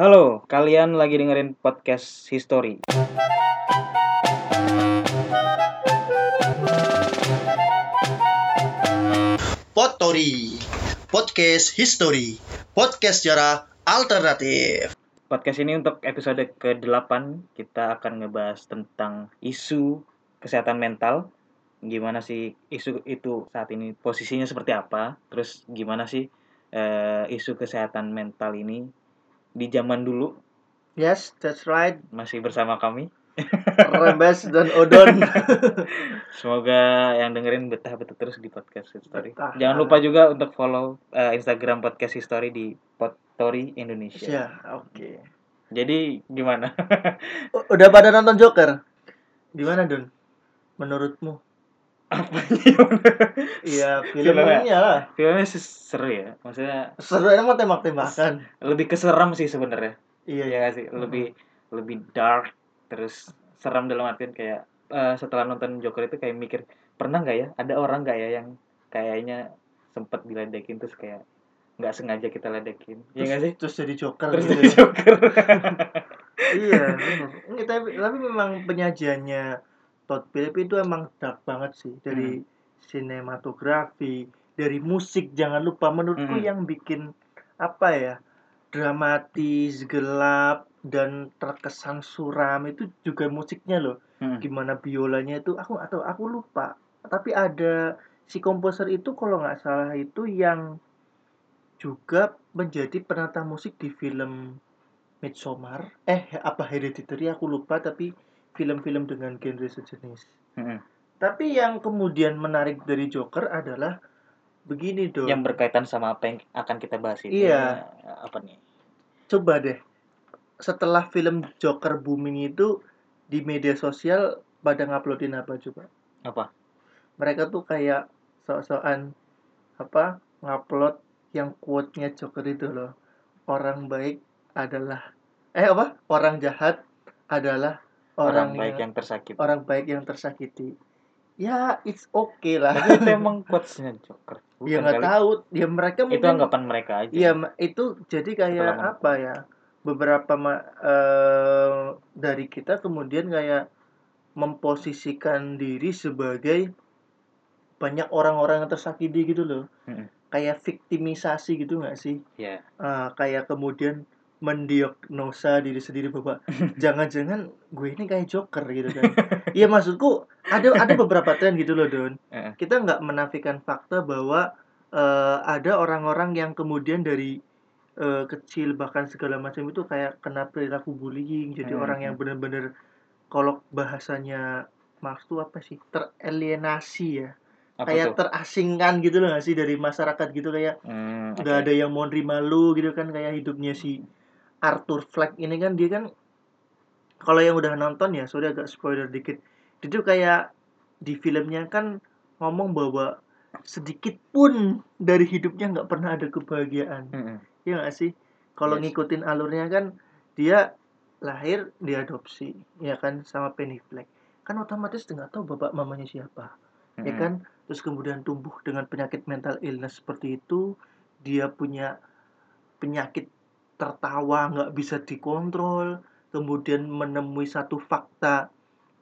Halo, kalian lagi dengerin podcast History. Potori Podcast History Podcast sejarah alternatif Podcast ini untuk episode ke-8 kita akan ngebahas tentang isu kesehatan mental. Gimana sih isu itu saat ini posisinya seperti apa? Terus gimana sih eh, isu kesehatan mental ini di zaman dulu Yes, that's right. masih bersama kami. Rembes dan Odon. Semoga yang dengerin betah-betah terus di podcast History. Betah. Jangan lupa juga untuk follow eh, Instagram podcast History di Potori Indonesia. ya, oke. Jadi gimana? Udah pada nonton Joker? Gimana, Don? Menurutmu? Apanya? Iya, Filmnya? filmnya lah. Filmnya sih seru ya. Maksudnya Seru emang tembak-tembakan. lebih keseram sih sebenarnya. Iya, Iya gak sih? Lebih lebih dark terus seram dalam artian kayak eh, setelah nonton Joker itu kayak mikir pernah nggak ya ada orang nggak ya yang kayaknya sempat diledekin terus kayak nggak sengaja kita ledekin. Iya Terus, gak sih? terus jadi Joker Terus gitu jadi ya. Joker. iya. Ini, tapi, tapi memang penyajiannya Todd Phillips itu emang dark banget sih dari sinematografi, dari musik jangan lupa menurutku Hmm. yang bikin apa ya dramatis, gelap dan terkesan suram itu juga musiknya loh. Hmm. Gimana biolanya itu aku atau aku lupa. Tapi ada si komposer itu kalau nggak salah itu yang juga menjadi penata musik di film Midsommar. Eh, apa Hereditary aku lupa tapi film-film dengan genre sejenis. Hmm. Tapi yang kemudian menarik dari Joker adalah begini dong. yang berkaitan sama apa yang akan kita bahas ini. Iya. Apa nih? Coba deh. Setelah film Joker booming itu di media sosial pada nguploadin apa coba? Apa? Mereka tuh kayak sok-sokan apa? Ngupload yang quote-nya Joker itu loh. Orang baik adalah eh apa? Orang jahat adalah Orang, orang, baik yang, yang tersakiti. orang baik yang tersakiti. Ya, it's okay lah. Tapi itu emang quotes-nya Joker. ya Bukan nggak kali. tahu. Ya mereka Itu mungkin anggapan mereka aja. Iya, ma- itu jadi kayak Setelah apa ya? Beberapa ma- eh, dari kita kemudian kayak memposisikan diri sebagai banyak orang-orang yang tersakiti gitu loh. Mm-mm. Kayak viktimisasi gitu nggak sih? Iya. Ah, kayak kemudian mendiagnosa diri sendiri bahwa jangan-jangan gue ini kayak Joker gitu kan. Iya maksudku ada ada beberapa tren gitu loh Don kita nggak menafikan fakta bahwa eh, ada orang-orang yang kemudian dari eh, kecil bahkan segala macam itu kayak kena perilaku bullying jadi Hmm, orang yang hmm. benar-benar kalau bahasanya Marx tuh apa sih teralienasi ya Apa kayak tuh? terasingkan gitu loh nggak sih dari masyarakat gitu kayak Hmm, nggak oke. ada yang mau nerima lu gitu kan kayak hidupnya si Arthur Fleck ini kan dia kan kalau yang udah nonton ya sorry agak spoiler dikit dia tuh kayak di filmnya kan ngomong bahwa sedikit pun dari hidupnya nggak pernah ada kebahagiaan Mm-mm. ya nggak sih kalau Yes. ngikutin alurnya kan dia lahir diadopsi ya kan sama Penny Fleck kan otomatis nggak tahu bapak mamanya siapa ya Mm-mm. kan terus kemudian tumbuh dengan penyakit mental illness seperti itu dia punya penyakit tertawa nggak bisa dikontrol kemudian menemui satu fakta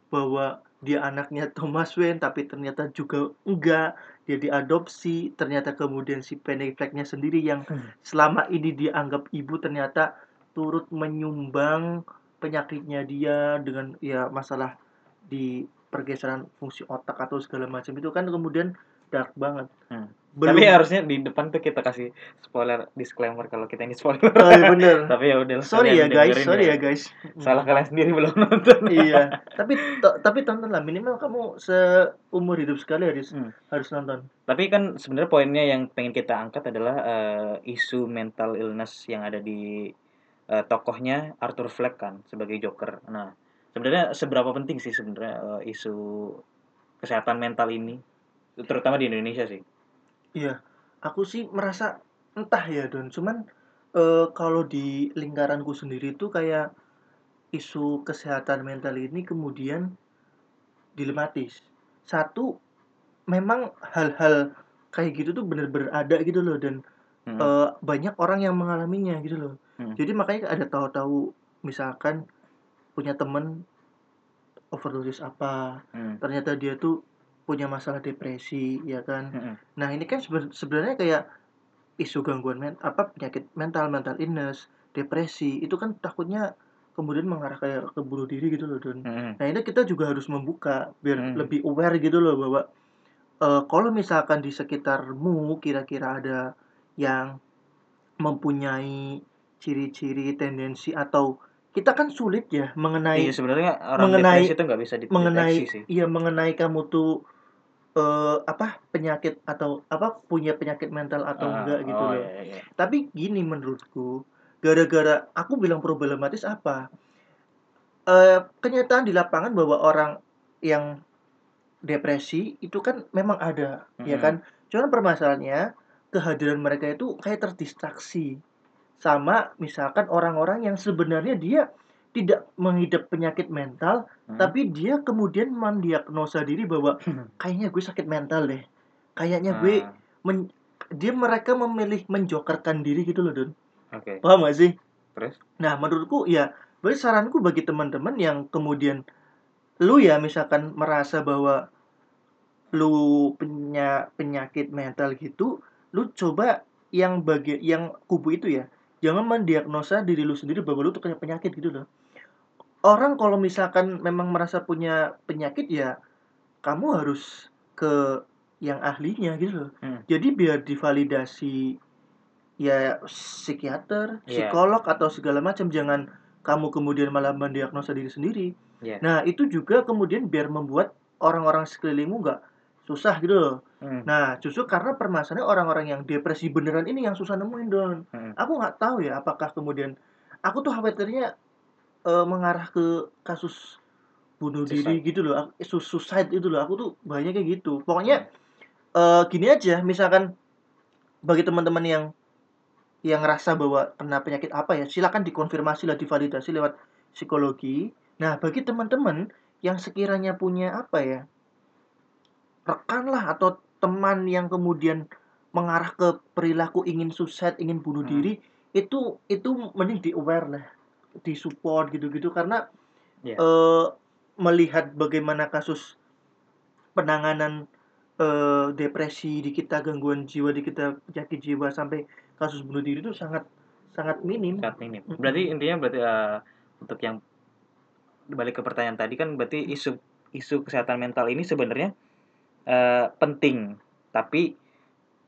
bahwa dia anaknya Thomas Wayne tapi ternyata juga enggak dia diadopsi ternyata kemudian si Penny Fleck-nya sendiri yang Hmm. selama ini dianggap ibu ternyata turut menyumbang penyakitnya dia dengan ya masalah di pergeseran fungsi otak atau segala macam itu kan kemudian dark banget. Hmm. Belum Tapi harusnya di depan tuh kita kasih spoiler disclaimer kalau kita ini spoiler. Oh, iya bener. Tapi ya udah. Sorry ya guys, sorry ya guys. Salah kalian sendiri belum nonton. iya, tapi to- tapi tonton lah minimal kamu seumur hidup sekali harus Hmm. harus nonton. Tapi kan sebenarnya poinnya yang pengen kita angkat adalah eh, isu mental illness yang ada di eh, tokohnya Arthur Fleck kan sebagai Joker. Nah, sebenarnya seberapa penting sih sebenarnya eh, isu kesehatan mental ini terutama di Indonesia sih. Iya, aku sih merasa entah ya Don, cuman eh, kalau di lingkaranku sendiri tuh kayak isu kesehatan mental ini kemudian dilematis. Satu, memang hal-hal kayak gitu tuh bener-bener ada gitu loh dan Hmm. eh, banyak orang yang mengalaminya gitu loh. Hmm. Jadi makanya ada tahu-tahu misalkan punya temen overdosis apa, Hmm. ternyata dia tuh punya masalah depresi, ya kan. Mm-mm. Nah, ini kan seben- sebenarnya kayak isu gangguan men apa penyakit mental, mental illness, depresi, itu kan takutnya kemudian mengarah kayak ke bunuh diri gitu loh, Don. Mm-mm. Nah, ini kita juga harus membuka biar Hmm. lebih aware gitu loh bahwa eh, kalau misalkan di sekitarmu kira-kira ada yang mempunyai ciri-ciri tendensi atau kita kan sulit ya mengenai Iya sebenarnya orang mengenai- depresi itu nggak bisa dideteksi mengenai sih. iya mengenai kamu tuh eh, apa penyakit atau apa punya penyakit mental atau Ah, enggak gitu oh, loh. iya, iya. Tapi gini menurutku, gara-gara aku bilang problematis apa? Eh, kenyataan di lapangan bahwa orang yang depresi itu kan memang ada, ya Mm-mm. kan? Cuman permasalahannya kehadiran mereka itu kayak terdistraksi sama misalkan orang-orang yang sebenarnya dia tidak mengidap penyakit mental, Hmm. tapi dia kemudian mendiagnosa diri bahwa kayaknya gue sakit mental deh. Kayaknya gue Ah, men- dia mereka memilih menjokerkan diri gitu loh, Don. Oke. Paham gak sih? Terus? Nah, menurutku ya, berarti saranku bagi teman-teman yang kemudian lu ya misalkan merasa bahwa lu punya penyakit mental gitu, lu coba yang bagi yang kubu itu ya, jangan mendiagnosa diri lu sendiri bahwa lu tuh punya penyakit gitu loh. Orang kalau misalkan memang merasa punya penyakit ya, kamu harus ke yang ahlinya gitu loh. Hmm. Jadi biar divalidasi ya psikiater, Iya. psikolog atau segala macam jangan kamu kemudian malah mendiagnosa diri sendiri. Iya. Nah, itu juga kemudian biar membuat orang-orang sekelilingmu nggak susah gitu loh. Hmm. Nah, justru karena permasalahannya orang-orang yang depresi beneran ini yang susah nemuin, Don. Hmm. Aku nggak tahu ya apakah kemudian aku tuh khawatirnya eh, mengarah ke kasus bunuh diri gitu loh. Aku- su- Suicide itu loh. Aku tuh banyak kayak gitu. Pokoknya eh, gini aja, misalkan bagi teman-teman yang yang ngerasa bahwa kena penyakit apa ya, silakan dikonfirmasi lah, divalidasi lewat psikologi. Nah, bagi teman-teman yang sekiranya punya apa ya, rekan lah atau teman yang kemudian mengarah ke perilaku ingin suicide, ingin bunuh Hmm. diri, itu itu mending di aware lah, di support gitu-gitu karena Iya. eh, melihat bagaimana kasus penanganan eh, depresi di kita, gangguan jiwa di kita, penyakit jiwa sampai kasus bunuh diri itu sangat sangat minim. Sangat minim. Berarti intinya berarti eh, untuk yang balik ke pertanyaan tadi kan berarti isu isu kesehatan mental ini sebenarnya eh, penting tapi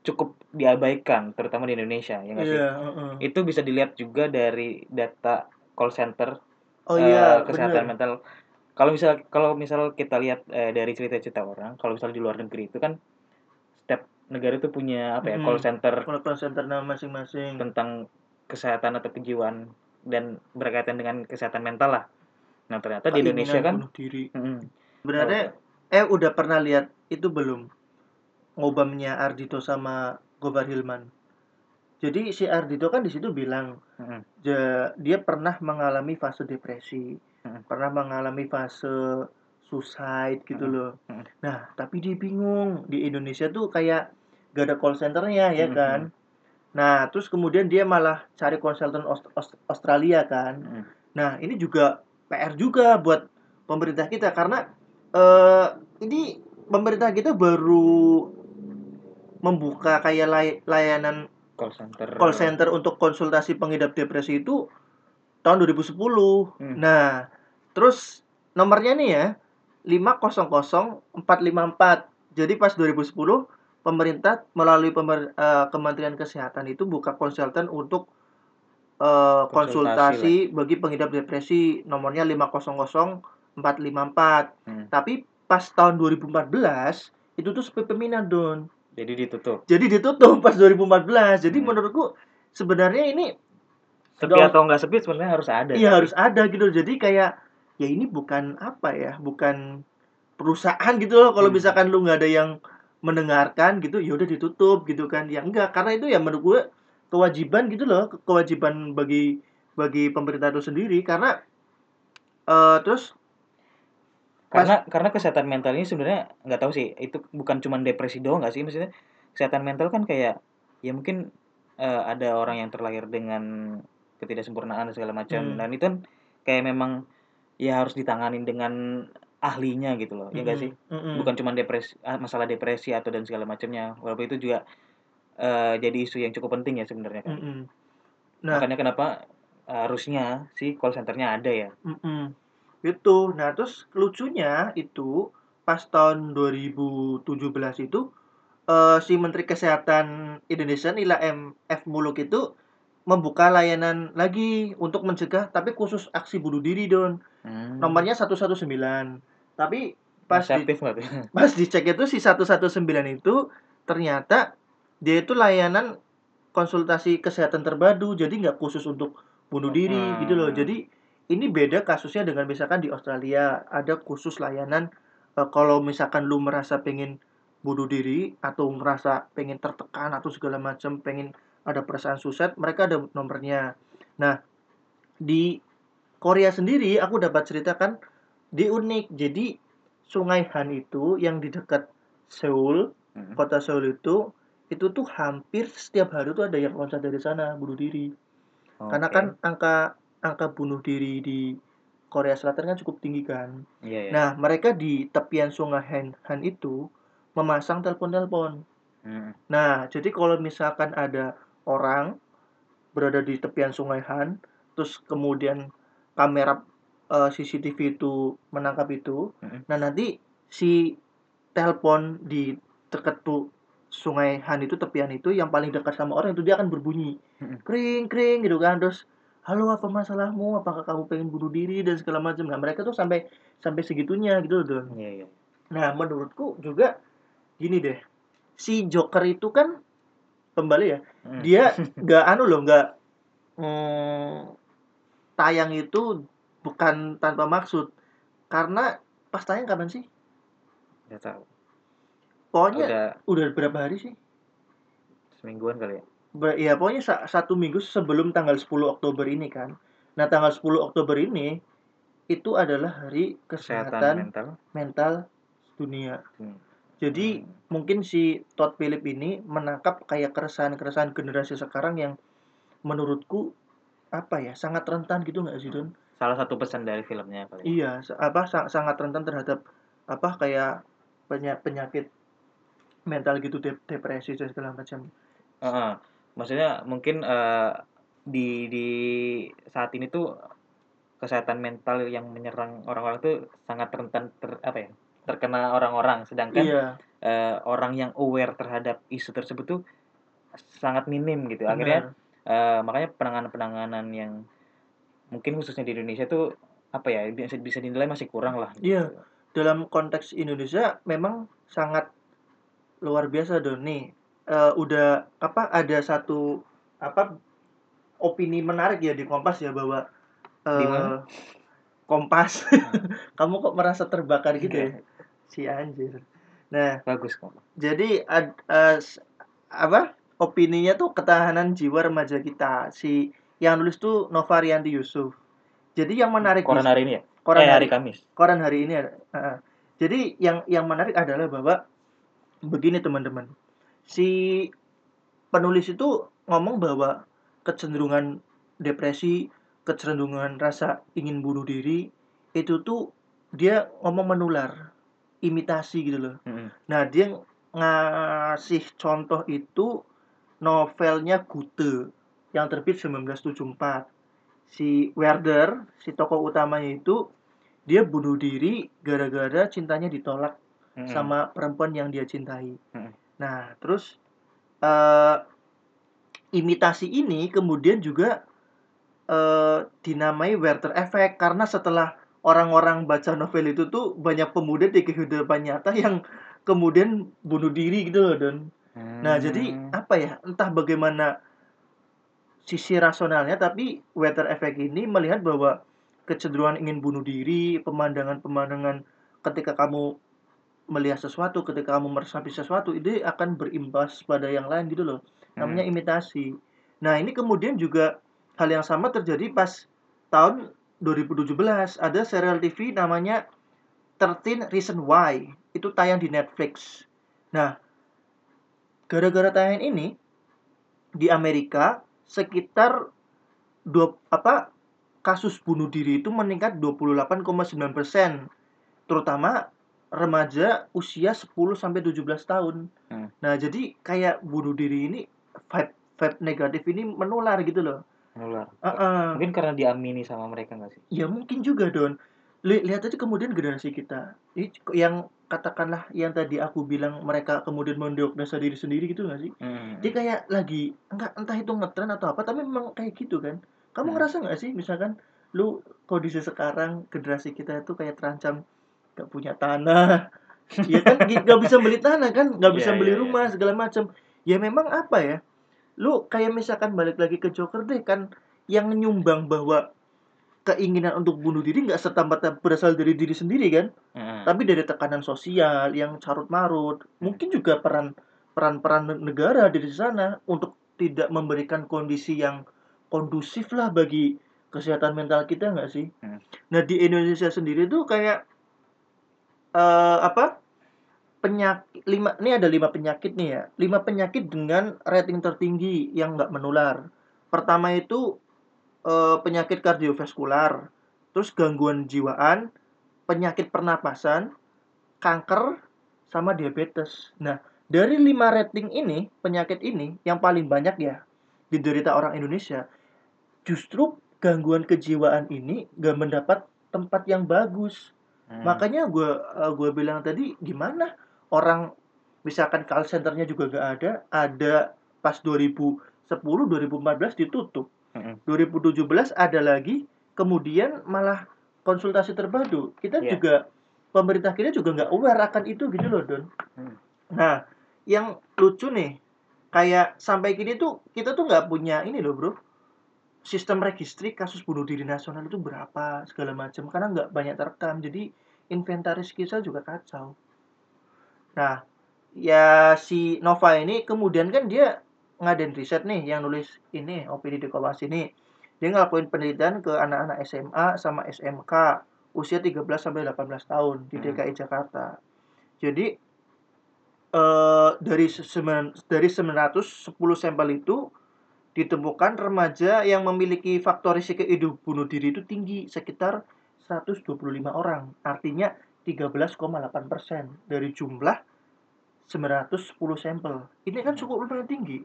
cukup diabaikan terutama di Indonesia ya nggak sih? Iya, heeh. Itu bisa dilihat juga dari data call center Oh eh, iya, kesehatan bener. mental. Kalau misal kalau misal kita lihat eh, dari cerita-cerita orang, kalau misal di luar negeri itu kan setiap negara itu punya apa ya Mm-mm. call center call center nama masing-masing. tentang kesehatan atau kejiwaan dan berkaitan dengan kesehatan mental lah. Nah ternyata di Keinginan Indonesia kan, diri. mm, Sebenarnya eh udah pernah lihat itu belum? Ngobamnya Ardito sama Gobar Hilman. Jadi si Ardito kan di situ bilang mm, ja- dia pernah mengalami fase depresi, Mm. pernah mengalami fase suicide gitu Mm. loh. Nah, tapi dia bingung di Indonesia tuh kayak gak ada call centernya ya Mm, kan. Nah, terus kemudian dia malah cari konsultan Aust- Aust- Australia kan. mm, Nah, ini juga PR juga buat pemerintah kita karena eh ini pemerintah kita baru membuka kayak lay- layanan call center. call center untuk konsultasi pengidap depresi itu tahun 2010. Hmm. Nah, terus nomornya nih ya 500454. Jadi pas 2010 pemerintah melalui pemer- eh, Kementerian Kesehatan itu buka konsultan untuk eh, konsultasi, bagi pengidap depresi nomornya 500454. Hmm. Tapi pas tahun 2014 itu tuh sepi peminat don. Jadi ditutup. Jadi ditutup pas 2014. Jadi Hmm. menurutku sebenarnya ini Sepi Nggak- atau nggak sepi sebenarnya harus ada. iya harus ada gitu. Jadi kayak ya ini bukan apa ya, bukan perusahaan gitu loh. Kalau Hmm. misalkan lu nggak ada yang mendengarkan gitu, ya udah ditutup gitu kan. Ya enggak, karena itu ya menurut gue kewajiban gitu loh, ke- kewajiban bagi bagi pemerintah itu sendiri karena eh terus Karena karena kesehatan mental ini sebenarnya nggak tahu sih itu bukan cuma depresi doang nggak sih maksudnya kesehatan mental kan kayak ya mungkin eh, ada orang yang terlahir dengan ketidaksempurnaan dan segala macam Hmm. dan itu kan kayak memang ya harus ditanganin dengan ahlinya gitu loh ya nggak sih Mm-mm. bukan cuma depresi ah, masalah depresi atau dan segala macamnya walaupun itu juga eh, jadi isu yang cukup penting ya sebenarnya kan Mm-mm. Nah, makanya kenapa harusnya si call centernya ada ya Mm-mm. Itu. Nah, terus lucunya itu pas tahun 2017 itu eh, si Menteri Kesehatan Indonesia Nila M. F. Muluk itu membuka layanan lagi untuk mencegah tapi khusus aksi bunuh diri don hmm. nomornya 119 tapi pas di, pas dicek itu si 119 itu ternyata dia itu layanan konsultasi kesehatan terpadu jadi nggak khusus untuk bunuh diri Hmm. gitu loh jadi ini beda kasusnya dengan misalkan di Australia ada khusus layanan eh, kalau misalkan lu merasa pengen bunuh diri atau merasa pengen tertekan atau segala macam pengen ada perasaan suicide mereka ada nomornya nah di Korea sendiri aku dapat ceritakan di unik jadi Sungai Han itu yang di dekat Seoul Hmm. kota Seoul itu itu tuh hampir setiap hari tuh ada yang loncat dari sana bunuh diri karena Oke. kan angka angka bunuh diri di Korea Selatan kan cukup tinggi kan iya iya nah mereka di tepian Sungai Han, Han itu memasang telepon-telepon Hmm. nah jadi kalau misalkan ada orang berada di tepian Sungai Han terus kemudian kamera eh, CCTV itu menangkap itu Mm-mm. nah nanti si telepon di dekat tuh Sungai Han itu tepian itu yang paling dekat sama orang itu dia akan berbunyi Mm-mm. kring kring gitu kan terus halo apa masalahmu? Apakah kamu pengen bunuh diri? dan segala macam. Nah mereka tuh sampai sampai segitunya gitu loh iya iya. Nah menurutku juga gini deh. Si Joker itu kan kembali ya Hmm. dia nggak anu loh nggak mm, tayang itu bukan tanpa maksud. Karena pas tayang kapan sih? Nggak tahu. Pokoknya udah udah berapa hari sih? Semingguan kali ya ya pokoknya sa- satu minggu sebelum tanggal 10 Oktober ini kan nah tanggal 10 Oktober ini itu adalah hari kesehatan kesehatan mental mental dunia Hmm. jadi mungkin si Todd Philip ini menangkap kayak keresahan-keresahan generasi sekarang yang menurutku apa ya sangat rentan gitu nggak sih Don? salah satu pesan dari filmnya kali ya. Iya, apa sa- sangat rentan terhadap apa kayak penyakit mental gitu dep- depresi dan segala macam. Heeh. Maksudnya mungkin eh, di di saat ini tuh kesehatan mental yang menyerang orang-orang tuh sangat rentan ter, apa ya terkena orang-orang sedangkan Iya, eh, orang yang aware terhadap isu tersebut tuh sangat minim gitu akhirnya benar. eh, makanya penanganan-penanganan yang mungkin khususnya di Indonesia tuh apa ya bisa bisa dinilai masih kurang lah gitu. Iya. dalam konteks Indonesia memang sangat luar biasa Don Eh, udah apa ada satu apa opini menarik ya di Kompas ya bahwa mana? Kompas kamu kok merasa terbakar gitu ya Enggak, si anjir. Nah, bagus kok Jadi ad, s- apa opininya tuh ketahanan jiwa remaja kita si yang nulis tuh Novarianti Yusuf. Jadi yang menarik koran hari ini ya koran eh hari hari, Kamis koran hari ini. Heeh. Jadi yang yang menarik adalah bahwa begini teman-teman. Si penulis itu ngomong bahwa kecenderungan depresi, kecenderungan rasa ingin bunuh diri itu tuh dia ngomong menular, imitasi gitu loh. Mm-mm. Nah, dia ngasih contoh itu novelnya Goethe yang terbit 1974. Si Werder, si tokoh utamanya itu dia bunuh diri gara-gara cintanya ditolak Mm-mm. sama perempuan yang dia cintai. Mm-mm. Nah, terus eh, imitasi ini kemudian juga eh, dinamai Werther Effect karena setelah orang-orang baca novel itu tuh banyak pemuda di kehidupan nyata yang kemudian bunuh diri gitu loh Don. Nah, jadi Hmm. apa ya? Entah bagaimana sisi rasionalnya tapi Werther Effect ini melihat bahwa kecenderungan ingin bunuh diri, pemandangan-pemandangan ketika kamu melihat sesuatu, ketika kamu meresapi sesuatu, itu akan berimbas pada yang lain gitu loh. Namanya Hmm. imitasi. Nah, ini kemudian juga hal yang sama terjadi pas tahun 2017 ada serial TV namanya 13 Reason Why. Itu tayang di Netflix. Nah, gara-gara tayangan ini di Amerika sekitar dua apa kasus bunuh diri itu meningkat 28,9% terutama remaja usia 10 sampai 17 tahun. Hmm. Nah, jadi kayak bunuh diri ini vibe vibe negatif ini menular gitu loh. Menular. Heeh. Mungkin karena diamini sama mereka nggak sih? Ya mungkin juga Don. Li- lihat aja kemudian generasi kita. Ini yang katakanlah yang tadi aku bilang mereka kemudian mendiagnosa diri sendiri gitu nggak sih? Hmm. Dia kayak lagi enggak entah itu ngetren atau apa tapi memang kayak gitu kan. Kamu Hmm. ngerasa nggak sih misalkan lu kondisi sekarang generasi kita itu kayak terancam gak punya tanah. Ya kan nggak bisa beli tanah kan? Nggak bisa Iya, beli iya, iya. rumah segala macam ya memang apa ya? Lu kayak misalkan balik lagi ke Joker deh kan yang nyumbang bahwa keinginan untuk bunuh diri nggak serta merta berasal dari diri sendiri kan? Hmm. tapi dari tekanan sosial yang carut marut mungkin juga peran peran peran negara di sana untuk tidak memberikan kondisi yang kondusif lah bagi kesehatan mental kita nggak sih? Hmm. nah di Indonesia sendiri tuh kayak eh apa? Penyakit lima ini ada lima penyakit nih ya. Lima penyakit dengan rating tertinggi yang nggak menular. Pertama itu eh, penyakit kardiovaskular terus gangguan jiwaan penyakit pernapasan kanker sama diabetes. Nah dari lima rating ini penyakit ini yang paling banyak ya diderita orang Indonesia justru gangguan kejiwaan ini gak mendapat tempat yang bagus Hmm. Makanya gue gue bilang tadi gimana orang misalkan call centernya juga gak ada, ada pas 2010 2014 ditutup. Mm-mm. 2017 ada lagi, kemudian malah konsultasi terpadu. Kita Iya. juga pemerintah kita juga nggak aware akan itu gitu loh, Don. Hmm. Nah, yang lucu nih, kayak sampai kini tuh kita tuh nggak punya ini loh, Bro. Sistem registri kasus bunuh diri nasional itu berapa segala macam karena nggak banyak terekam. Jadi inventaris kita juga kacau. Nah, ya si Nova ini kemudian kan dia ngadain riset nih yang nulis ini opini di Kompas ini. Dia ngelakuin penelitian ke anak-anak SMA sama SMK usia 13 sampai 18 tahun di Hmm. DKI Jakarta. Jadi eh dari semen- dari 910 sampel itu ditemukan remaja yang memiliki faktor risiko hidup bunuh diri itu tinggi sekitar 125 orang. Artinya 13,8% dari jumlah 910 sampel. Ini kan cukup lumayan tinggi.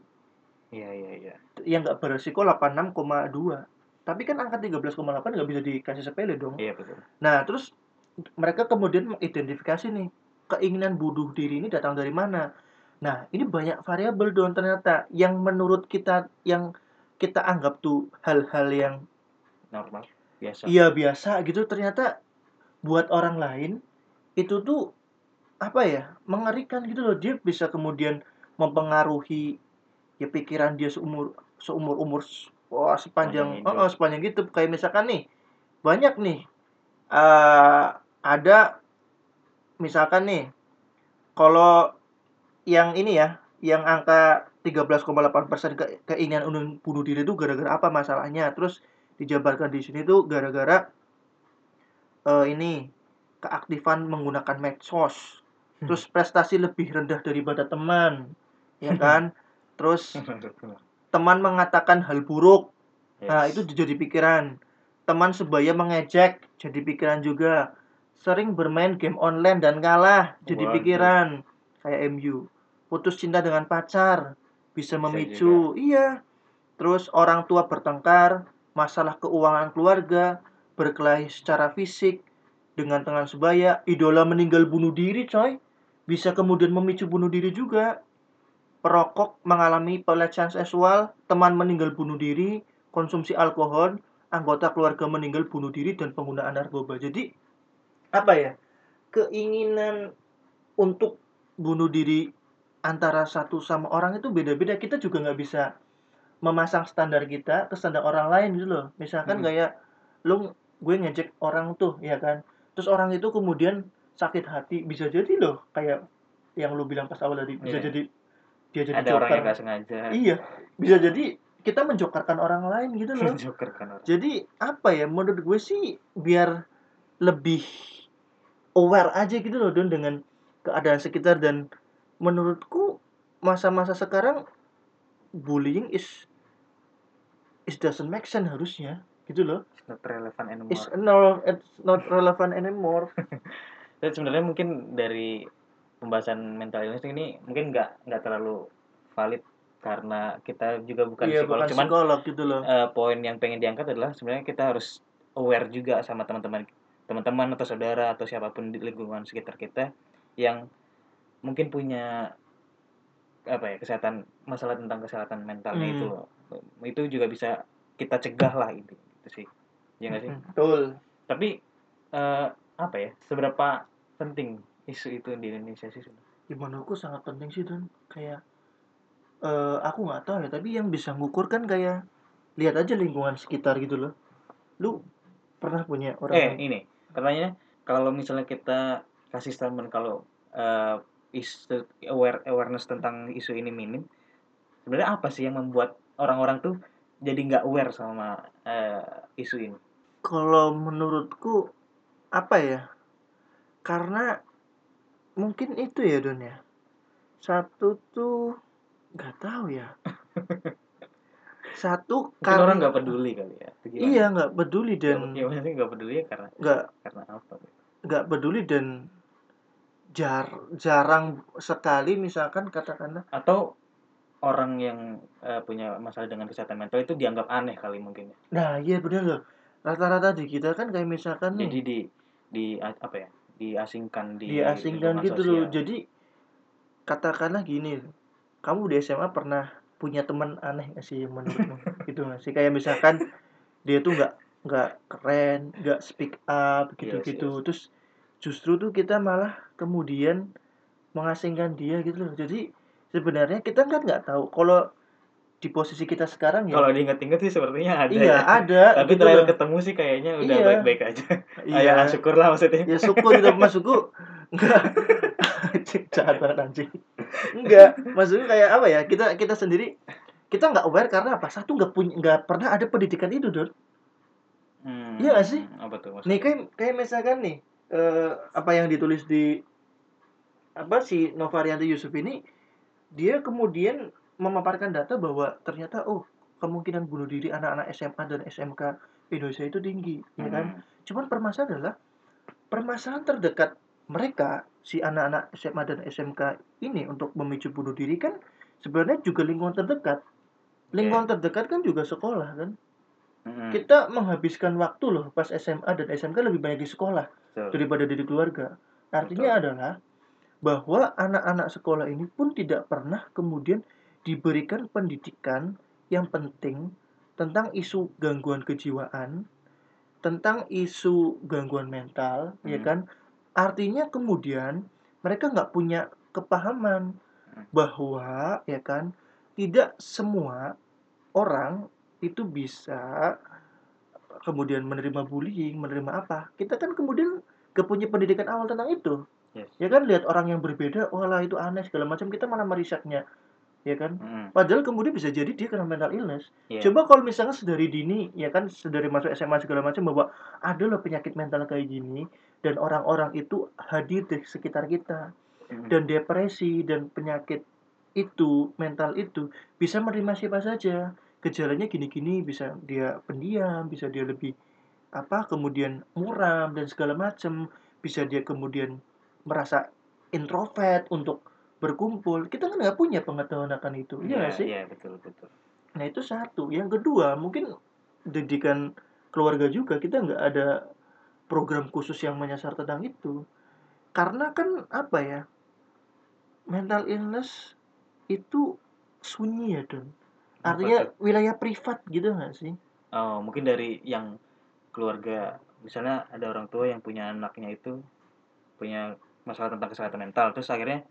Iya iya iya. Yang nggak beresiko 86,2. Tapi kan angka 13,8 nggak bisa dikasih sepele dong. Iya betul. Nah, terus mereka kemudian mengidentifikasi nih keinginan bunuh diri ini datang dari mana. Nah, ini banyak variabel dong ternyata yang menurut kita yang kita anggap tuh hal-hal yang Normal. Biasa. iya biasa gitu ternyata buat orang lain itu tuh apa ya mengerikan gitu loh dia bisa kemudian mempengaruhi ya pikiran dia seumur seumur umur wah sepanjang oh, oh, sepanjang hidup kayak misalkan nih banyak nih eh ada misalkan nih kalau yang ini ya yang angka 13,8% ke keinginan untuk bunuh diri itu gara-gara apa masalahnya? Terus dijabarkan di sini tuh gara-gara eh ini keaktifan menggunakan medsos. Terus prestasi lebih rendah daripada teman ya kan? Terus teman mengatakan hal buruk. Nah itu jadi pikiran. Teman sebaya mengejek jadi pikiran juga. Sering bermain game online dan kalah jadi Waduh. pikiran. Kayak MU putus cinta dengan pacar bisa Bisa memicu iya. Terus orang tua bertengkar masalah keuangan keluarga berkelahi secara fisik dengan teman sebaya. Idola meninggal bunuh diri coy. Bisa kemudian memicu bunuh diri juga. Perokok mengalami pelecehan seksual teman meninggal bunuh diri konsumsi alkohol anggota keluarga meninggal bunuh diri dan penggunaan narkoba. Jadi apa ya? Keinginan untuk bunuh diri antara satu sama orang itu beda-beda kita juga nggak bisa memasang standar kita ke standar orang lain gitu loh misalkan Hmm. kayak lu gue ngejek orang tuh ya kan terus orang itu kemudian sakit hati bisa jadi loh kayak yang lu bilang pas awal tadi bisa Iya. jadi dia jadi Ada orang joker yang nggak sengaja. iya bisa jadi kita menjokarkan orang lain gitu loh orang. jadi apa ya menurut gue sih biar lebih aware aja gitu loh Don dengan keadaan sekitar dan menurutku masa-masa sekarang bullying is it doesn't make sense harusnya gitu loh. It's not relevant anymore. it's no it's not relevant anymore. Dan sebenarnya mungkin dari pembahasan mental illness ini mungkin nggak nggak terlalu valid karena kita juga bukan iya psikolog. bukan cuman psikolog gitu loh. eh, poin yang pengen diangkat adalah sebenarnya kita harus aware juga sama teman-teman teman-teman atau saudara atau siapa pun di lingkungan sekitar kita yang mungkin punya apa ya kesehatan masalah tentang kesehatan mentalnya Hmm. itu loh. itu juga bisa kita cegah lah itu, itu sih ya nggak sih Mm, betul tapi eh, apa ya seberapa penting isu itu di Indonesia sih sebenarnya? di menurutku sangat penting sih dan kayak eh aku nggak tahu ya tapi yang bisa ngukur kan kayak lihat aja lingkungan sekitar gitu loh lu pernah punya orang eh yang- ini katanya kalau misalnya kita kasih statement kalau eh, isu aware awareness tentang isu ini minim. Sebenarnya apa sih yang membuat orang-orang tuh jadi nggak aware sama eh, isu ini? Kalau menurutku apa ya? Karena mungkin itu ya Don ya. Satu tuh nggak tahu ya. Satu mungkin orang karena nggak peduli kali ya iya nggak peduli ya, dan ya nggak peduli ya karena nggak karena apa nggak peduli dan jar jarang sekali misalkan katakanlah. Atau orang yang eh, punya masalah dengan kesehatan mental itu dianggap aneh kali mungkin ya. nah iya bener loh. Rata-rata di kita kan kayak misalkan nih jadi di di a- apa ya diasingkan di diasingkan lingkungan gitu loh. jadi katakanlah gini kamu di SMA pernah punya teman aneh gak sih menurutmu? Gitu gak sih? Kayak misalkan dia tuh nggak nggak keren nggak speak up gitu gitu yes. terus justru tuh kita malah kemudian mengasingkan dia gitu loh. Jadi sebenarnya kita kan nggak tahu. Kalau di posisi kita sekarang ya kalau diingat-ingat sih sepertinya ada iya ya. ada tapi gitu terakhir loh. ketemu sih kayaknya udah Iya. baik-baik aja. Iya. Ya syukur lah maksudnya. Ya syukur gitu. Maksudku enggak. Jahat banget anjing. Enggak. Maksudnya kayak apa ya? Kita kita sendiri kita nggak aware karena apa? Satu nggak punya nggak pernah ada pendidikan itu don Hmm, Iya nggak sih? apa tuh maksudnya? Nih kayak kayak misalkan nih eh, apa yang ditulis di apa si Novarianti Yusuf ini dia kemudian memaparkan data bahwa ternyata oh kemungkinan bunuh diri anak-anak SMA dan SMK Indonesia itu tinggi ya kan? Hmm, Cuman permasalahan adalah permasalahan terdekat mereka si anak-anak SMA dan SMK ini untuk memicu bunuh diri kan sebenarnya juga lingkungan terdekat. Lingkungan terdekat kan juga sekolah kan. hmm, Kita menghabiskan waktu loh pas SMA dan SMK lebih banyak di sekolah betul. daripada di keluarga. Artinya Betul. adalah bahwa anak-anak sekolah ini pun tidak pernah kemudian diberikan pendidikan yang penting tentang isu gangguan kejiwaan, tentang isu gangguan mental, ya Hmm. kan? Artinya kemudian mereka nggak punya kepahaman Hmm. bahwa ya kan tidak semua orang itu bisa kemudian menerima bullying, menerima apa? Kita kan kemudian gak punya pendidikan awal tentang itu. Yes. Ya kan lihat orang yang berbeda, walah itu aneh segala macam kita malah merisetnya. Ya kan? Hmm, Padahal kemudian bisa jadi dia kena mental illness. iya. Coba kalau misalnya sedari dini, ya kan sedari masuk SMA segala macam bahwa ada loh penyakit mental kayak gini dan orang-orang itu hadir di sekitar kita Hmm, dan depresi dan penyakit itu mental itu bisa menerima siapa saja gejalanya gini-gini bisa dia pendiam bisa dia lebih apa kemudian muram dan segala macam bisa dia kemudian merasa introvert untuk berkumpul kita kan nggak punya pengetahuan akan itu iya nggak sih Iya, betul betul. Nah itu satu. Yang kedua mungkin didikan keluarga juga kita nggak ada program khusus yang menyasar tentang itu. Karena kan apa ya mental illness itu sunyi ya don. Artinya wilayah privat gitu nggak sih? Oh, mungkin dari yang keluarga, misalnya ada orang tua yang punya anaknya itu punya masalah tentang kesehatan mental, terus akhirnya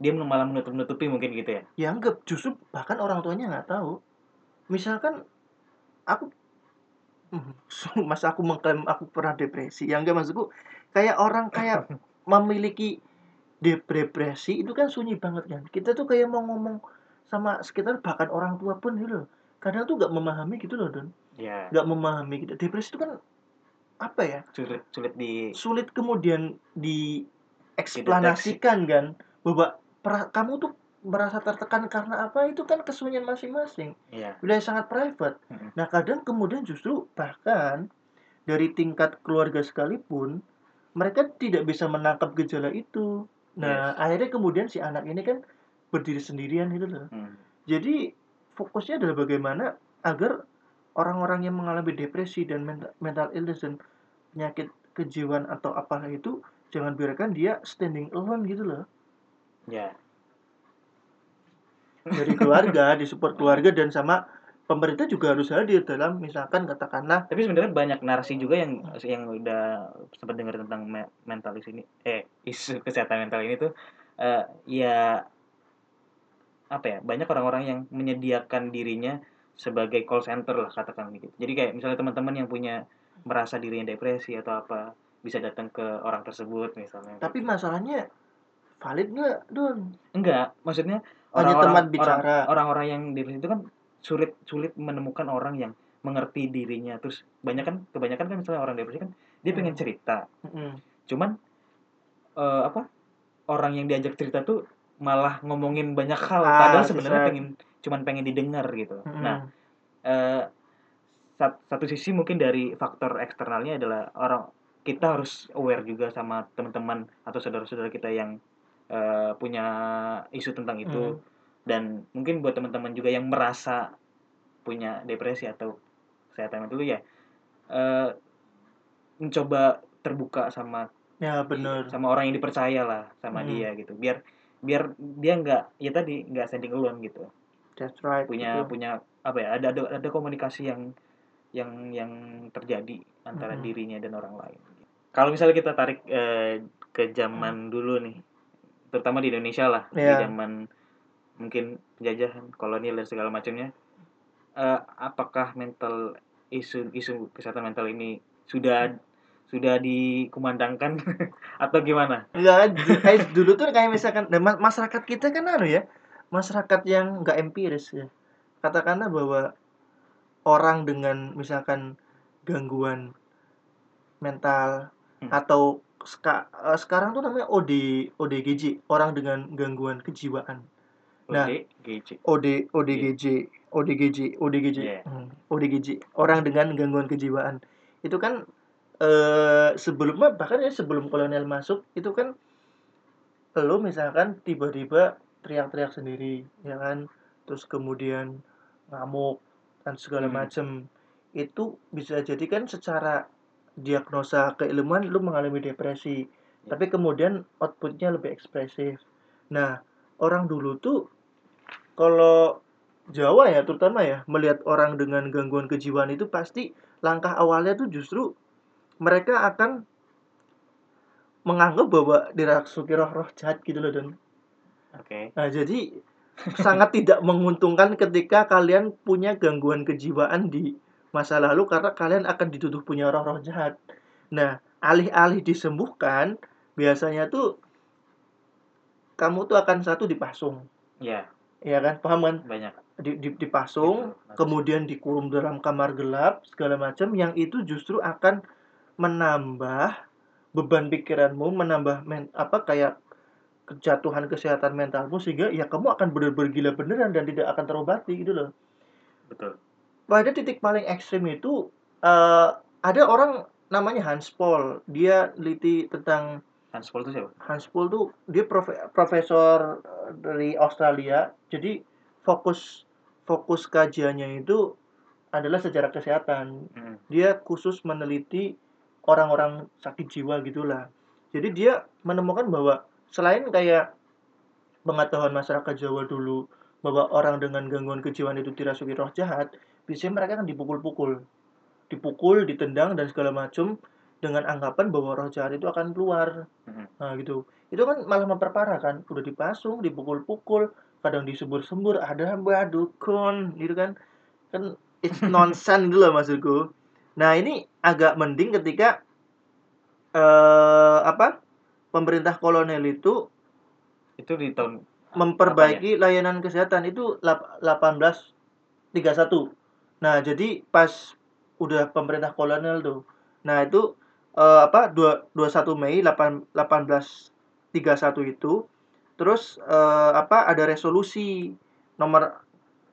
dia malah menutup-nutupi mungkin gitu ya. Ya enggak, justru bahkan orang tuanya nggak tahu. Misalkan aku Hmm, mas aku mengklaim aku pernah depresi. Yang enggak maksudku kayak orang kayak memiliki dep- depresi itu kan sunyi banget kan. Kita tuh kayak mau ngomong sama sekitar bahkan orang tua pun gitu loh. Kadang tuh nggak memahami gitu loh Don. Ya, Nggak memahami gitu. Depresi itu kan apa ya? sulit sulit di Sulit kemudian dieksplanasikan kan bahwa pera- kamu tuh merasa tertekan karena apa itu kan kesunyian masing-masing Iya. wilayah sangat private Mm-mm. nah kadang kemudian justru bahkan dari tingkat keluarga sekalipun mereka tidak bisa menangkap gejala itu nah akhirnya kemudian si anak ini kan berdiri sendirian gitu loh Hmm. jadi fokusnya adalah bagaimana agar orang-orang yang mengalami depresi dan mental, mental illness dan penyakit kejiwaan atau apalah itu jangan biarkan dia standing alone gitu loh Ya. dari keluarga, disupport keluarga dan sama pemerintah juga harus hadir dalam misalkan katakanlah Tapi sebenarnya banyak narasi juga yang yang udah sempat dengar tentang me- mentalis ini, eh isu kesehatan mental ini tuh, eh, ya apa ya banyak orang-orang yang menyediakan dirinya sebagai call center lah katakan gitu. Jadi kayak misalnya teman-teman yang punya merasa dirinya depresi atau apa bisa datang ke orang tersebut misalnya. tapi masalahnya valid nggak Don? Enggak, maksudnya orang-orang teman bicara. orang- orang-orang yang depresi itu kan sulit sulit menemukan orang yang mengerti dirinya. Terus banyak kan kebanyakan kan misalnya orang depresi kan dia pengen Hmm. cerita. Mm-mm. Cuman eh, apa? Orang yang diajak cerita tuh malah ngomongin banyak hal Ah, padahal sebenarnya pengen cuman pengen didengar gitu. Mm-mm. Nah, eh, sat- satu sisi mungkin dari faktor eksternalnya adalah orang kita harus aware juga sama teman-teman atau saudara-saudara kita yang eh, punya isu tentang itu Mm. dan mungkin buat teman-teman juga yang merasa punya depresi atau kesehatan mental ya eh, mencoba terbuka sama ya benar sama orang yang dipercaya lah sama Hmm. dia gitu biar biar dia nggak ya tadi nggak standing alone gitu that's right punya gitu. punya apa ya ada ada ada komunikasi yang yang yang terjadi antara Mm-mm. dirinya dan orang lain kalau misalnya kita tarik eh, ke zaman dulu nih terutama di Indonesia lah di Iya. zaman mungkin penjajahan kolonial dan segala macamnya eh, apakah mental isu isu kesehatan mental ini sudah sudah dikumandangkan atau gimana Enggak kayak dulu tuh kayak misalkan ma- masyarakat kita kan anu ya masyarakat yang nggak empiris ya katakanlah bahwa orang dengan misalkan gangguan mental Hmm. atau ska- eh, sekarang tuh namanya OD ODGJ orang dengan gangguan kejiwaan Nah. Oke, GC. OD ODGJ ODGJ ODGJ Iya. Hmm, ODGJ orang dengan gangguan kejiwaan itu kan eh sebelumnya bahkan ya sebelum kolonial masuk itu kan lo misalkan tiba-tiba teriak-teriak sendiri ya kan terus kemudian ngamuk dan segala Hmm. macem itu bisa jadi kan secara diagnosa keilmuan lu mengalami depresi Ya. tapi kemudian outputnya lebih ekspresif nah orang dulu tuh kalau Jawa ya terutama ya melihat orang dengan gangguan kejiwaan itu pasti langkah awalnya tuh justru mereka akan menganggap bahwa dirasuki roh-roh jahat gitu loh dan Oke. nah jadi sangat tidak menguntungkan ketika kalian punya gangguan kejiwaan di masa lalu karena kalian akan dituduh punya roh-roh jahat. Nah alih-alih disembuhkan biasanya tuh kamu tuh akan satu dipasung. Ya, ya kan? Paham kan? Banyak. di, di- dipasung Gitu, kemudian dikurung dalam kamar gelap segala macam yang itu justru akan menambah beban pikiranmu menambah men, apa kayak kejatuhan kesehatan mentalmu sehingga ya kamu akan benar-benar gila beneran dan tidak akan terobati gitu loh betul. pada titik paling ekstrim itu eh, ada orang namanya Hans Paul dia teliti tentang Hans Paul itu siapa? Hans Paul tuh dia profe- profesor eh, dari Australia. Jadi fokus fokus kajiannya itu adalah sejarah kesehatan. Mm. Dia khusus meneliti orang-orang sakit jiwa gitulah. Jadi dia menemukan bahwa selain kayak pengetahuan masyarakat Jawa dulu bahwa orang dengan gangguan kejiwaan itu dirasuki roh jahat, biasanya mereka kan dipukul-pukul. Dipukul, ditendang dan segala macam dengan anggapan bahwa roh jahat itu akan keluar. Mhm. Nah, gitu. Itu kan malah memperparah kan. Udah dipasung, dipukul-pukul, kadang disembur-sembur, ada mbak dukun, gitu kan. Kan it's nonsense gitu loh maksudku. Nah, ini agak mending ketika eh apa? Pemerintah kolonial itu Itu di tahun memperbaiki layanan kesehatan itu lap- 1831. Nah, jadi pas udah pemerintah kolonial tuh. Nah, itu eh, apa? dua- 21 Mei 8, 1831 itu terus eh, apa ada resolusi nomor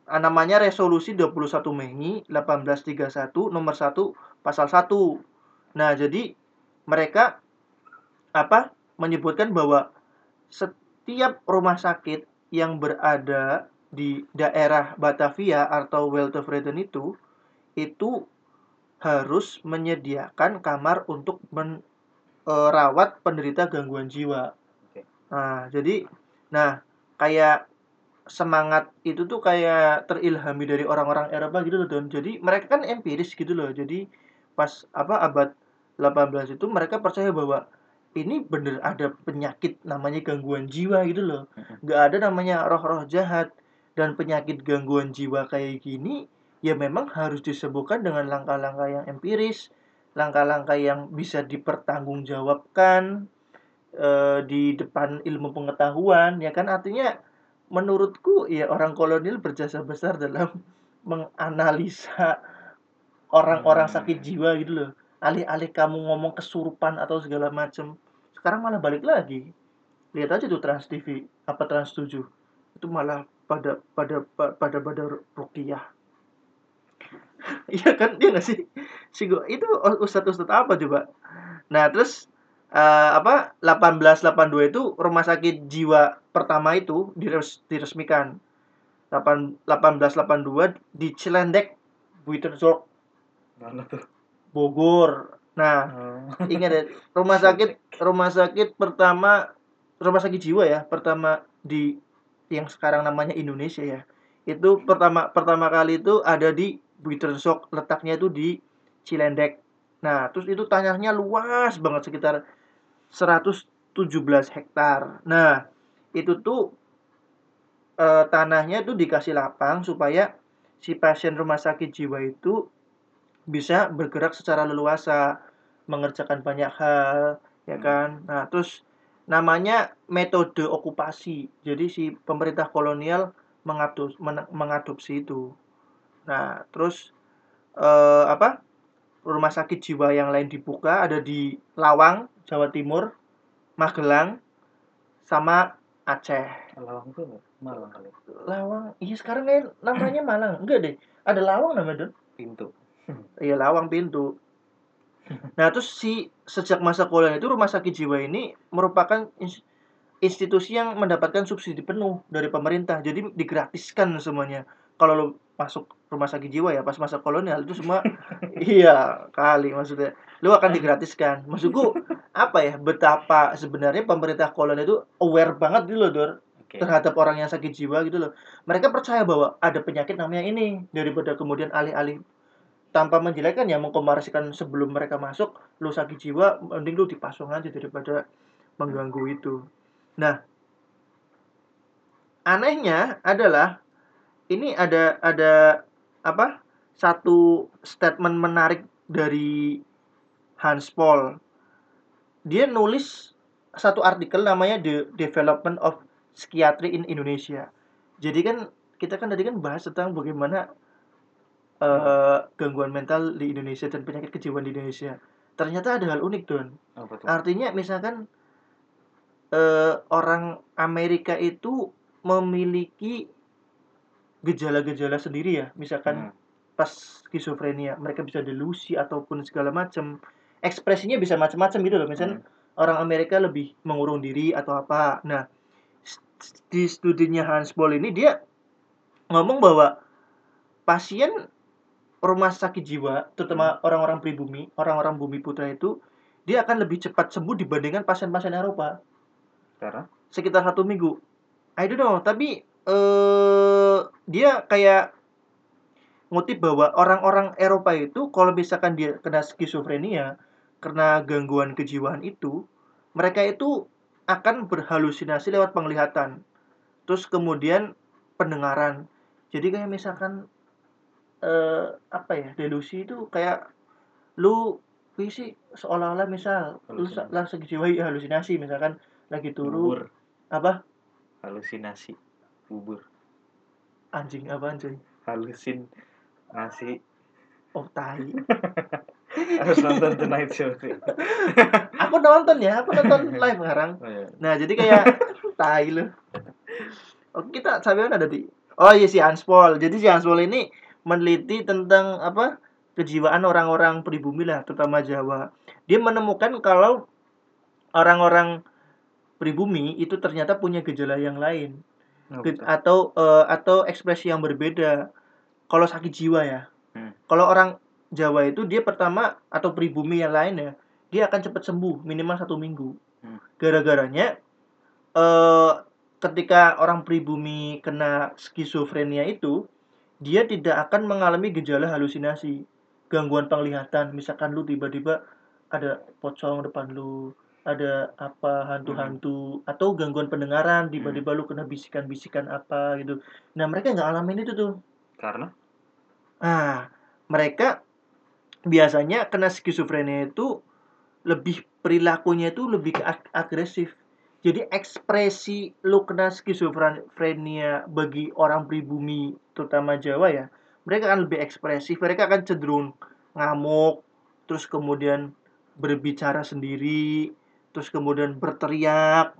namanya resolusi 21 Mei 1831 nomor 1 pasal 1. Nah, jadi mereka apa menyebutkan bahwa setiap rumah sakit yang berada di daerah Batavia atau Weltevreden itu itu harus menyediakan kamar untuk merawat penderita gangguan jiwa. Nah, jadi nah kayak semangat itu tuh kayak terilhami dari orang-orang Eropa gitu loh Don. Jadi mereka kan empiris gitu loh. Jadi pas apa abad 18 itu mereka percaya bahwa ini bener ada penyakit namanya gangguan jiwa gitu loh. Nggak ada namanya roh-roh jahat dan penyakit gangguan jiwa kayak gini ya memang harus disembuhkan dengan langkah-langkah yang empiris, langkah-langkah yang bisa dipertanggungjawabkan eh, di depan ilmu pengetahuan ya kan artinya menurutku ya orang kolonial berjasa besar dalam menganalisa orang-orang Hmm. sakit jiwa gitu loh. Alih-alih kamu ngomong kesurupan atau segala macem, sekarang malah balik lagi. Lihat aja tuh Trans TV apa Trans 7 itu malah pada pada pa- pada pada rukiah. Iya kan dia nggak sih? Si itu ustadz ustadz apa coba? Nah terus eh, apa 1882 itu rumah sakit jiwa pertama itu dires- diresmikan. 8 1882 di Cilendek, Buitenzorg, Mana tuh? Bogor. Nah, Oh. ingat ya, rumah sakit rumah sakit pertama rumah sakit jiwa ya, pertama di yang sekarang namanya Indonesia ya. Itu pertama pertama kali itu ada di Buitenzorg, letaknya itu di Cilendek. Nah, terus itu tanahnya luas banget sekitar 117 hektar. Nah, itu tuh eh, tanahnya itu dikasih lapang supaya si pasien rumah sakit jiwa itu bisa bergerak secara leluasa, mengerjakan banyak hal, ya Hmm. kan? Nah, terus namanya metode okupasi. Jadi si pemerintah kolonial mengadop, men- mengadopsi itu. Nah, terus eh, apa? Rumah sakit jiwa yang lain dibuka ada di Lawang, Jawa Timur, Magelang, sama Aceh. Lawang tuh Malang kali. Lawang, iya sekarang kayak namanya Malang. Enggak deh, ada Lawang namanya, Don. Pintu. Iya, Lawang pintu. Nah, terus si sejak masa kolonial itu rumah sakit jiwa ini merupakan ins- institusi yang mendapatkan subsidi penuh dari pemerintah. Jadi digratiskan semuanya. Kalau lo masuk rumah sakit jiwa ya pas masa kolonial itu semua iya kali maksudnya lu akan digratiskan maksudku apa ya betapa sebenarnya pemerintah kolonial itu aware banget gitu loh Dor Oke. terhadap orang yang sakit jiwa gitu loh. Mereka percaya bahwa ada penyakit namanya ini daripada kemudian alih-alih tanpa menjelekkan ya mengkomersikan sebelum mereka masuk lu sakit jiwa mending lu dipasung aja daripada mengganggu itu. Nah, anehnya adalah ini ada ada apa? Satu statement menarik dari Hans Paul. Dia nulis satu artikel namanya The Development of Psychiatry in Indonesia. Jadi kan kita kan tadi kan bahas tentang bagaimana eh, gangguan mental di Indonesia dan penyakit kejiwaan di Indonesia. Ternyata ada hal unik, Don. Tuh? Artinya misalkan eh, orang Amerika itu memiliki gejala-gejala sendiri ya. Misalkan Hmm. pas skizofrenia, mereka bisa delusi ataupun segala macam. Ekspresinya bisa macam-macam gitu loh. Misalnya orang Amerika lebih mengurung diri atau apa. Nah, di studinya Hans Boll ini dia ngomong bahwa pasien rumah sakit jiwa, terutama orang-orang pribumi, orang-orang bumi putra itu, dia akan lebih cepat sembuh dibandingkan pasien-pasien Eropa Karena sekitar satu minggu. I don't know, tapi eh dia kayak ngutip bahwa orang-orang Eropa itu kalau misalkan dia kena skizofrenia, kena gangguan kejiwaan itu, mereka itu akan berhalusinasi lewat penglihatan. Terus kemudian pendengaran. Jadi kayak misalkan eh apa ya, delusi itu kayak lu wih sih seolah-olah misal lu langsung jiwa ya, halusinasi misalkan lagi turu bubur, apa halusinasi, bubur, anjing apa anjing halusin nasi. oh tai Harus nonton Tonight Show sih. aku nonton ya aku nonton live sekarang Oh, iya. nah jadi kayak tai lu. Oke, kita sampai mana tadi? Oh iya si Hans Paul. Jadi si Hans Paul ini meneliti tentang apa? kejiwaan orang-orang pribumi lah, terutama Jawa. Dia menemukan kalau orang-orang pribumi itu ternyata punya gejala yang lain Oh, Ge- betul. atau eh, atau ekspresi yang berbeda. Kalau sakit jiwa ya. Hmm. Kalau orang Jawa itu dia pertama atau pribumi yang lain ya, dia akan cepat sembuh minimal satu minggu. Hmm. Gara-garanya eh ketika orang pribumi kena skizofrenia itu, dia tidak akan mengalami gejala halusinasi, gangguan penglihatan. Misalkan lu tiba-tiba ada pocong depan lu, ada apa hantu-hantu atau gangguan pendengaran tiba-tiba lu kena bisikan-bisikan apa gitu. Nah, mereka nggak alamin itu tuh. Karena Nah, mereka biasanya kena skizofrenia itu lebih perilakunya itu lebih ag- agresif. Jadi ekspresi lu kena skizofrenia bagi orang pribumi terutama Jawa ya, mereka akan lebih ekspresif, mereka akan cenderung ngamuk, terus kemudian berbicara sendiri, terus kemudian berteriak,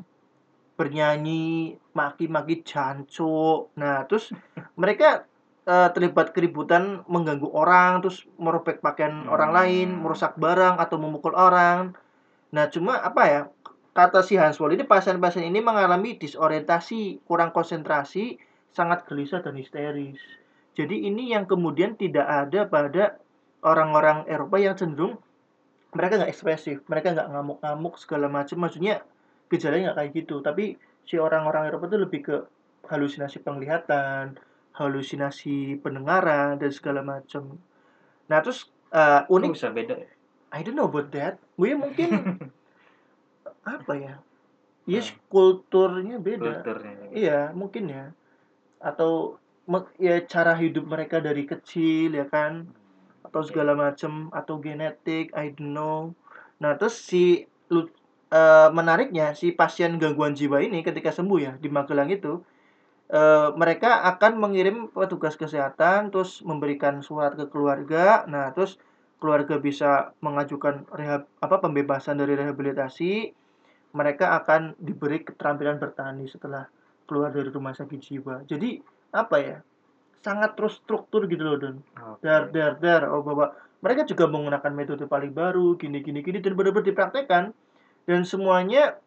bernyanyi, maki-maki jancuk. Nah, terus mereka eh, terlibat keributan mengganggu orang, terus merobek pakaian Hmm. orang lain, merusak barang atau memukul orang. Nah, cuma apa ya? Kata si Hanswell ini pasien-pasien ini mengalami disorientasi, kurang konsentrasi, sangat gelisah dan histeris. Jadi ini yang kemudian tidak ada pada orang-orang Eropa yang cenderung mereka nggak ekspresif, mereka nggak ngamuk-ngamuk segala macam. Maksudnya gejalanya nggak kayak gitu. Tapi si orang-orang Eropa itu lebih ke halusinasi penglihatan, halusinasi pendengaran dan segala macam. Nah terus kok unik, bisa beda ya? I don't know about that. Gue mungkin apa ya? Yes, Hmm. kulturnya beda. kulturnya Iya, mungkin ya. Atau ya cara hidup mereka dari kecil ya kan atau segala macam atau genetik, I don't know. Nah, terus si lu- eh, menariknya si pasien gangguan jiwa ini ketika sembuh ya di Magelang itu eh, mereka akan mengirim petugas kesehatan terus memberikan surat ke keluarga. Nah, terus keluarga bisa mengajukan rehab apa pembebasan dari rehabilitasi. Mereka akan diberi keterampilan bertani setelah keluar dari rumah sakit jiwa. Jadi apa ya? Sangat terstruktur gitu loh, Don Oke. dar dar dar. Oh bahwa mereka juga menggunakan metode paling baru gini gini gini dan benar-benar dipraktekkan. Dan semuanya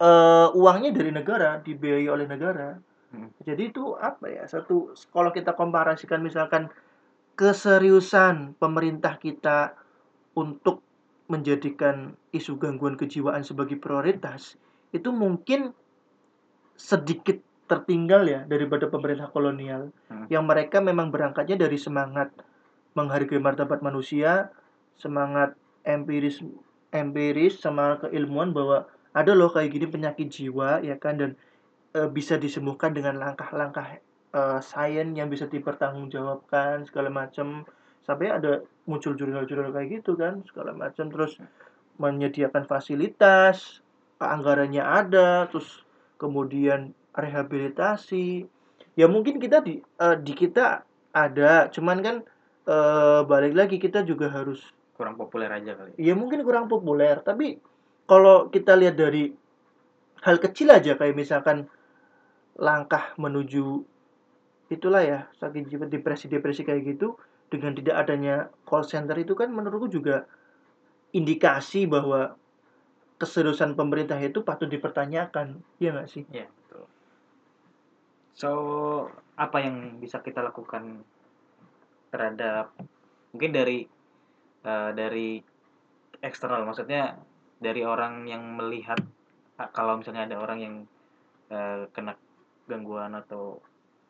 eh, uangnya dari negara dibiayai oleh negara. Hmm. jadi itu apa ya satu kalau kita komparasikan misalkan keseriusan pemerintah kita untuk menjadikan isu gangguan kejiwaan sebagai prioritas itu mungkin sedikit tertinggal ya daripada pemerintah kolonial. Hmm. yang mereka memang berangkatnya dari semangat menghargai martabat manusia, semangat empiris empiris sama keilmuan bahwa ada loh kayak gini penyakit jiwa ya kan? Dan e, bisa disembuhkan dengan langkah-langkah e, sains yang bisa dipertanggungjawabkan segala macam sampai ada muncul jurnal-jurnal kayak gitu kan segala macam terus menyediakan fasilitas anggarannya ada terus kemudian rehabilitasi. Ya mungkin kita di eh, di kita ada cuman kan eh, balik lagi kita juga harus kurang populer aja kali. Ya mungkin kurang populer tapi kalau kita lihat dari hal kecil aja kayak misalkan langkah menuju itulah ya sakit jiwa depresi-depresi kayak gitu dengan tidak adanya call center itu kan menurutku juga indikasi bahwa keseriusan pemerintah itu patut dipertanyakan ya nggak sih? Betul so apa yang bisa kita lakukan terhadap mungkin dari eh, dari eksternal maksudnya dari orang yang melihat ah, kalau misalnya ada orang yang eh, kena gangguan atau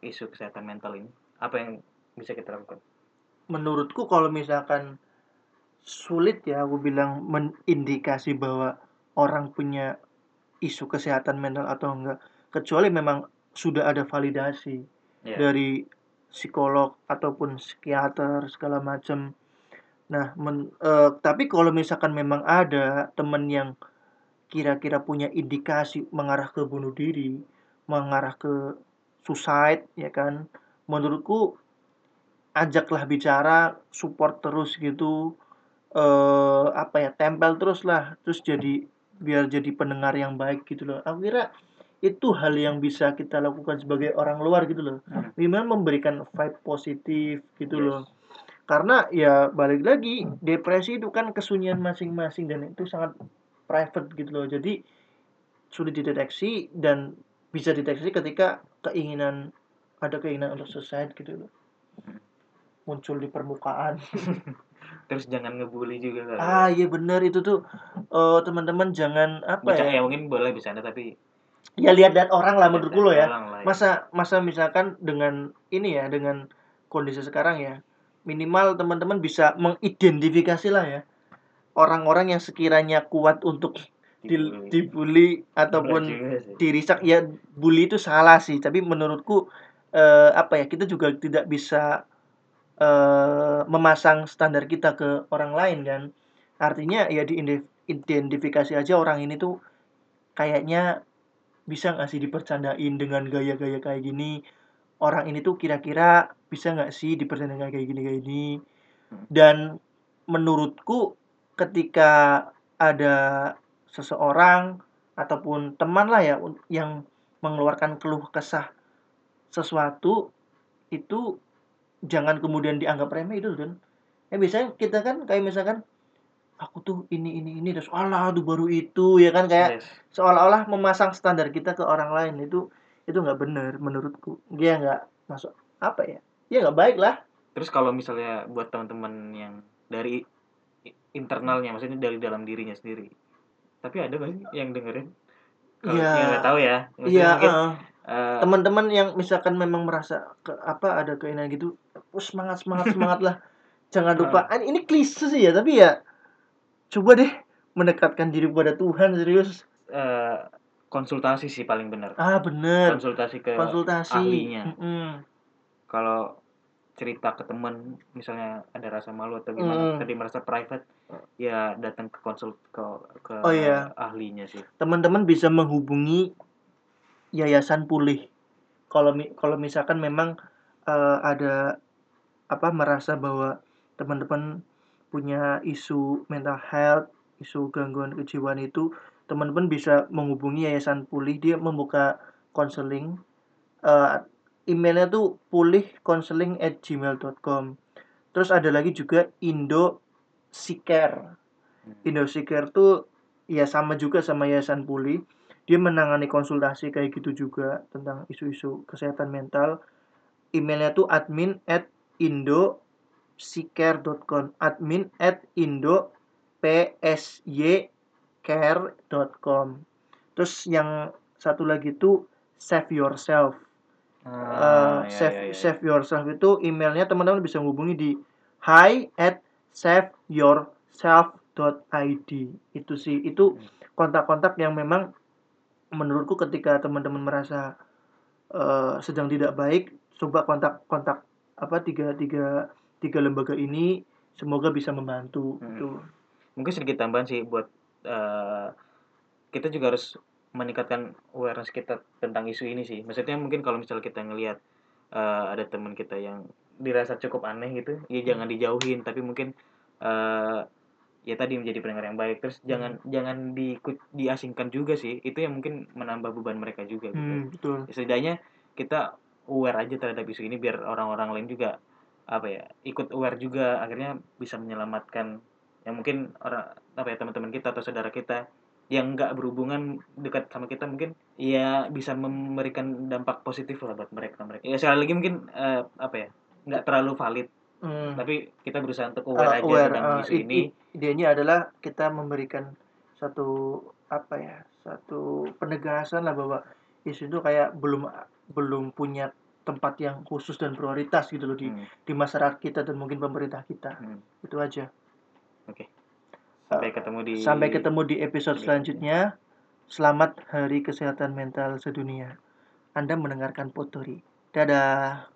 isu kesehatan mental ini apa yang bisa kita lakukan? Menurutku kalau misalkan sulit ya aku bilang mengindikasi bahwa orang punya isu kesehatan mental atau enggak. Kecuali memang sudah ada validasi ya dari psikolog ataupun psikiater segala macam. Nah, men- eh, tapi kalau misalkan memang ada temen yang kira-kira punya indikasi mengarah ke bunuh diri, mengarah ke suicide, ya kan? Menurutku ajaklah bicara, support terus gitu, eh apa ya, tempel terus lah, terus jadi biar jadi pendengar yang baik gitu loh. Aku kira itu hal yang bisa kita lakukan sebagai orang luar gitu loh. Hmm. minimal memberikan vibe positif gitu Yes. loh karena ya balik lagi depresi itu kan kesunyian masing-masing dan itu sangat private gitu loh. Jadi sulit dideteksi dan bisa dideteksi ketika keinginan ada keinginan untuk suicide gitu loh. Muncul di permukaan. Terus jangan ngebully juga kali ah iya bener itu tuh. Eh, teman-teman jangan apa Bisa- ya? ya mungkin boleh bercanda tapi ya lihat-lihat orang lah menurutku lo ya. lah masa masa misalkan dengan ini ya dengan kondisi sekarang ya minimal teman-teman bisa mengidentifikasi lah ya orang-orang yang sekiranya kuat untuk di- Dibully. ataupun dirisak ya bully itu salah sih. Tapi menurutku eh, apa ya kita juga tidak bisa eh, memasang standar kita ke orang lain kan. Artinya ya diidentifikasi aja orang ini tuh kayaknya bisa nggak sih dipercandain dengan gaya-gaya kayak gini? Orang ini tuh kira-kira bisa nggak sih dipercandain kayak gini kayak gini? Dan menurutku ketika ada seseorang ataupun teman lah ya yang mengeluarkan keluh kesah sesuatu itu jangan kemudian dianggap remeh itu kan ya biasanya kita kan kayak misalkan aku tuh ini ini ini terus alah tuh baru itu ya kan kayak Yes. seolah-olah memasang standar kita ke orang lain itu itu nggak benar menurutku dia nggak masuk apa ya ya nggak baik lah Terus kalau misalnya buat teman-teman yang dari internalnya, maksudnya dari dalam dirinya sendiri, tapi ada nggak sih yang dengerin? Kalau Iya. yang nggak tahu ya, iya eh, teman-teman yang misalkan memang merasa ke apa ada keinginan gitu oh, semangat semangat semangat lah jangan lupa ah, ini klise sih ya tapi ya coba deh mendekatkan diri pada Tuhan serius eh, konsultasi sih paling benar. ah bener Konsultasi ke konsultasi ahlinya. Mm-mm. kalau cerita ke teman misalnya ada rasa malu atau gimana Mm. tadi merasa private ya datang ke konsul ke ke Oh, iya. ahlinya sih teman-teman bisa menghubungi yayasan pulih kalau kalau misalkan memang eh, ada apa merasa bahwa teman-teman punya isu mental health isu gangguan kejiwaan itu teman-teman bisa menghubungi yayasan pulih dia membuka konseling Eh, emailnya tuh pulih konseling at gmail.com terus ada lagi juga Indo Psiker Hmm. Indosiker tuh ya sama juga sama Yayasan Pulih. Dia menangani konsultasi kayak gitu juga tentang isu-isu kesehatan mental. Emailnya tuh admin at indopsiker.com admin at indo care.com terus yang satu lagi tuh save yourself. Ah, ya, save ya, ya. save yourself itu emailnya teman-teman bisa menghubungi di hi at saveyourself.id itu sih. Itu kontak-kontak yang memang menurutku ketika teman-teman merasa eh, sedang tidak baik coba kontak-kontak apa tiga tiga tiga lembaga ini semoga bisa membantu. Hmm. gitu. mungkin sedikit tambahan sih buat eh, kita juga harus meningkatkan awareness kita tentang isu ini sih. Maksudnya mungkin kalau misalnya kita ngelihat eh, ada teman kita yang dirasa cukup aneh gitu ya jangan dijauhin. Tapi mungkin eh, ya tadi menjadi pendengar yang baik. Terus jangan jangan diikut diasingkan juga sih. Itu yang mungkin menambah beban mereka juga gitu. Hmm, betul. Ya, setidaknya kita aware aja terhadap isu ini biar orang-orang lain juga apa ya ikut aware juga akhirnya bisa menyelamatkan yang mungkin orang apa ya teman-teman kita atau saudara kita yang nggak berhubungan dekat sama kita mungkin ya bisa memberikan dampak positif lah buat mereka mereka. Ya sekali lagi mungkin eh, apa ya nggak terlalu valid. Hmm. tapi kita berusaha untuk Uh, aware aja aware, tentang uh, isu i- ini. idenya adalah kita memberikan satu apa ya satu penegasan lah bahwa isu itu kayak belum belum punya tempat yang khusus dan prioritas gitu loh di Hmm, di masyarakat kita dan mungkin pemerintah kita. Hmm. itu aja. Sampai ketemu di sampai ketemu di episode selanjutnya. Selamat hari kesehatan mental sedunia. Anda mendengarkan Potori. Dadah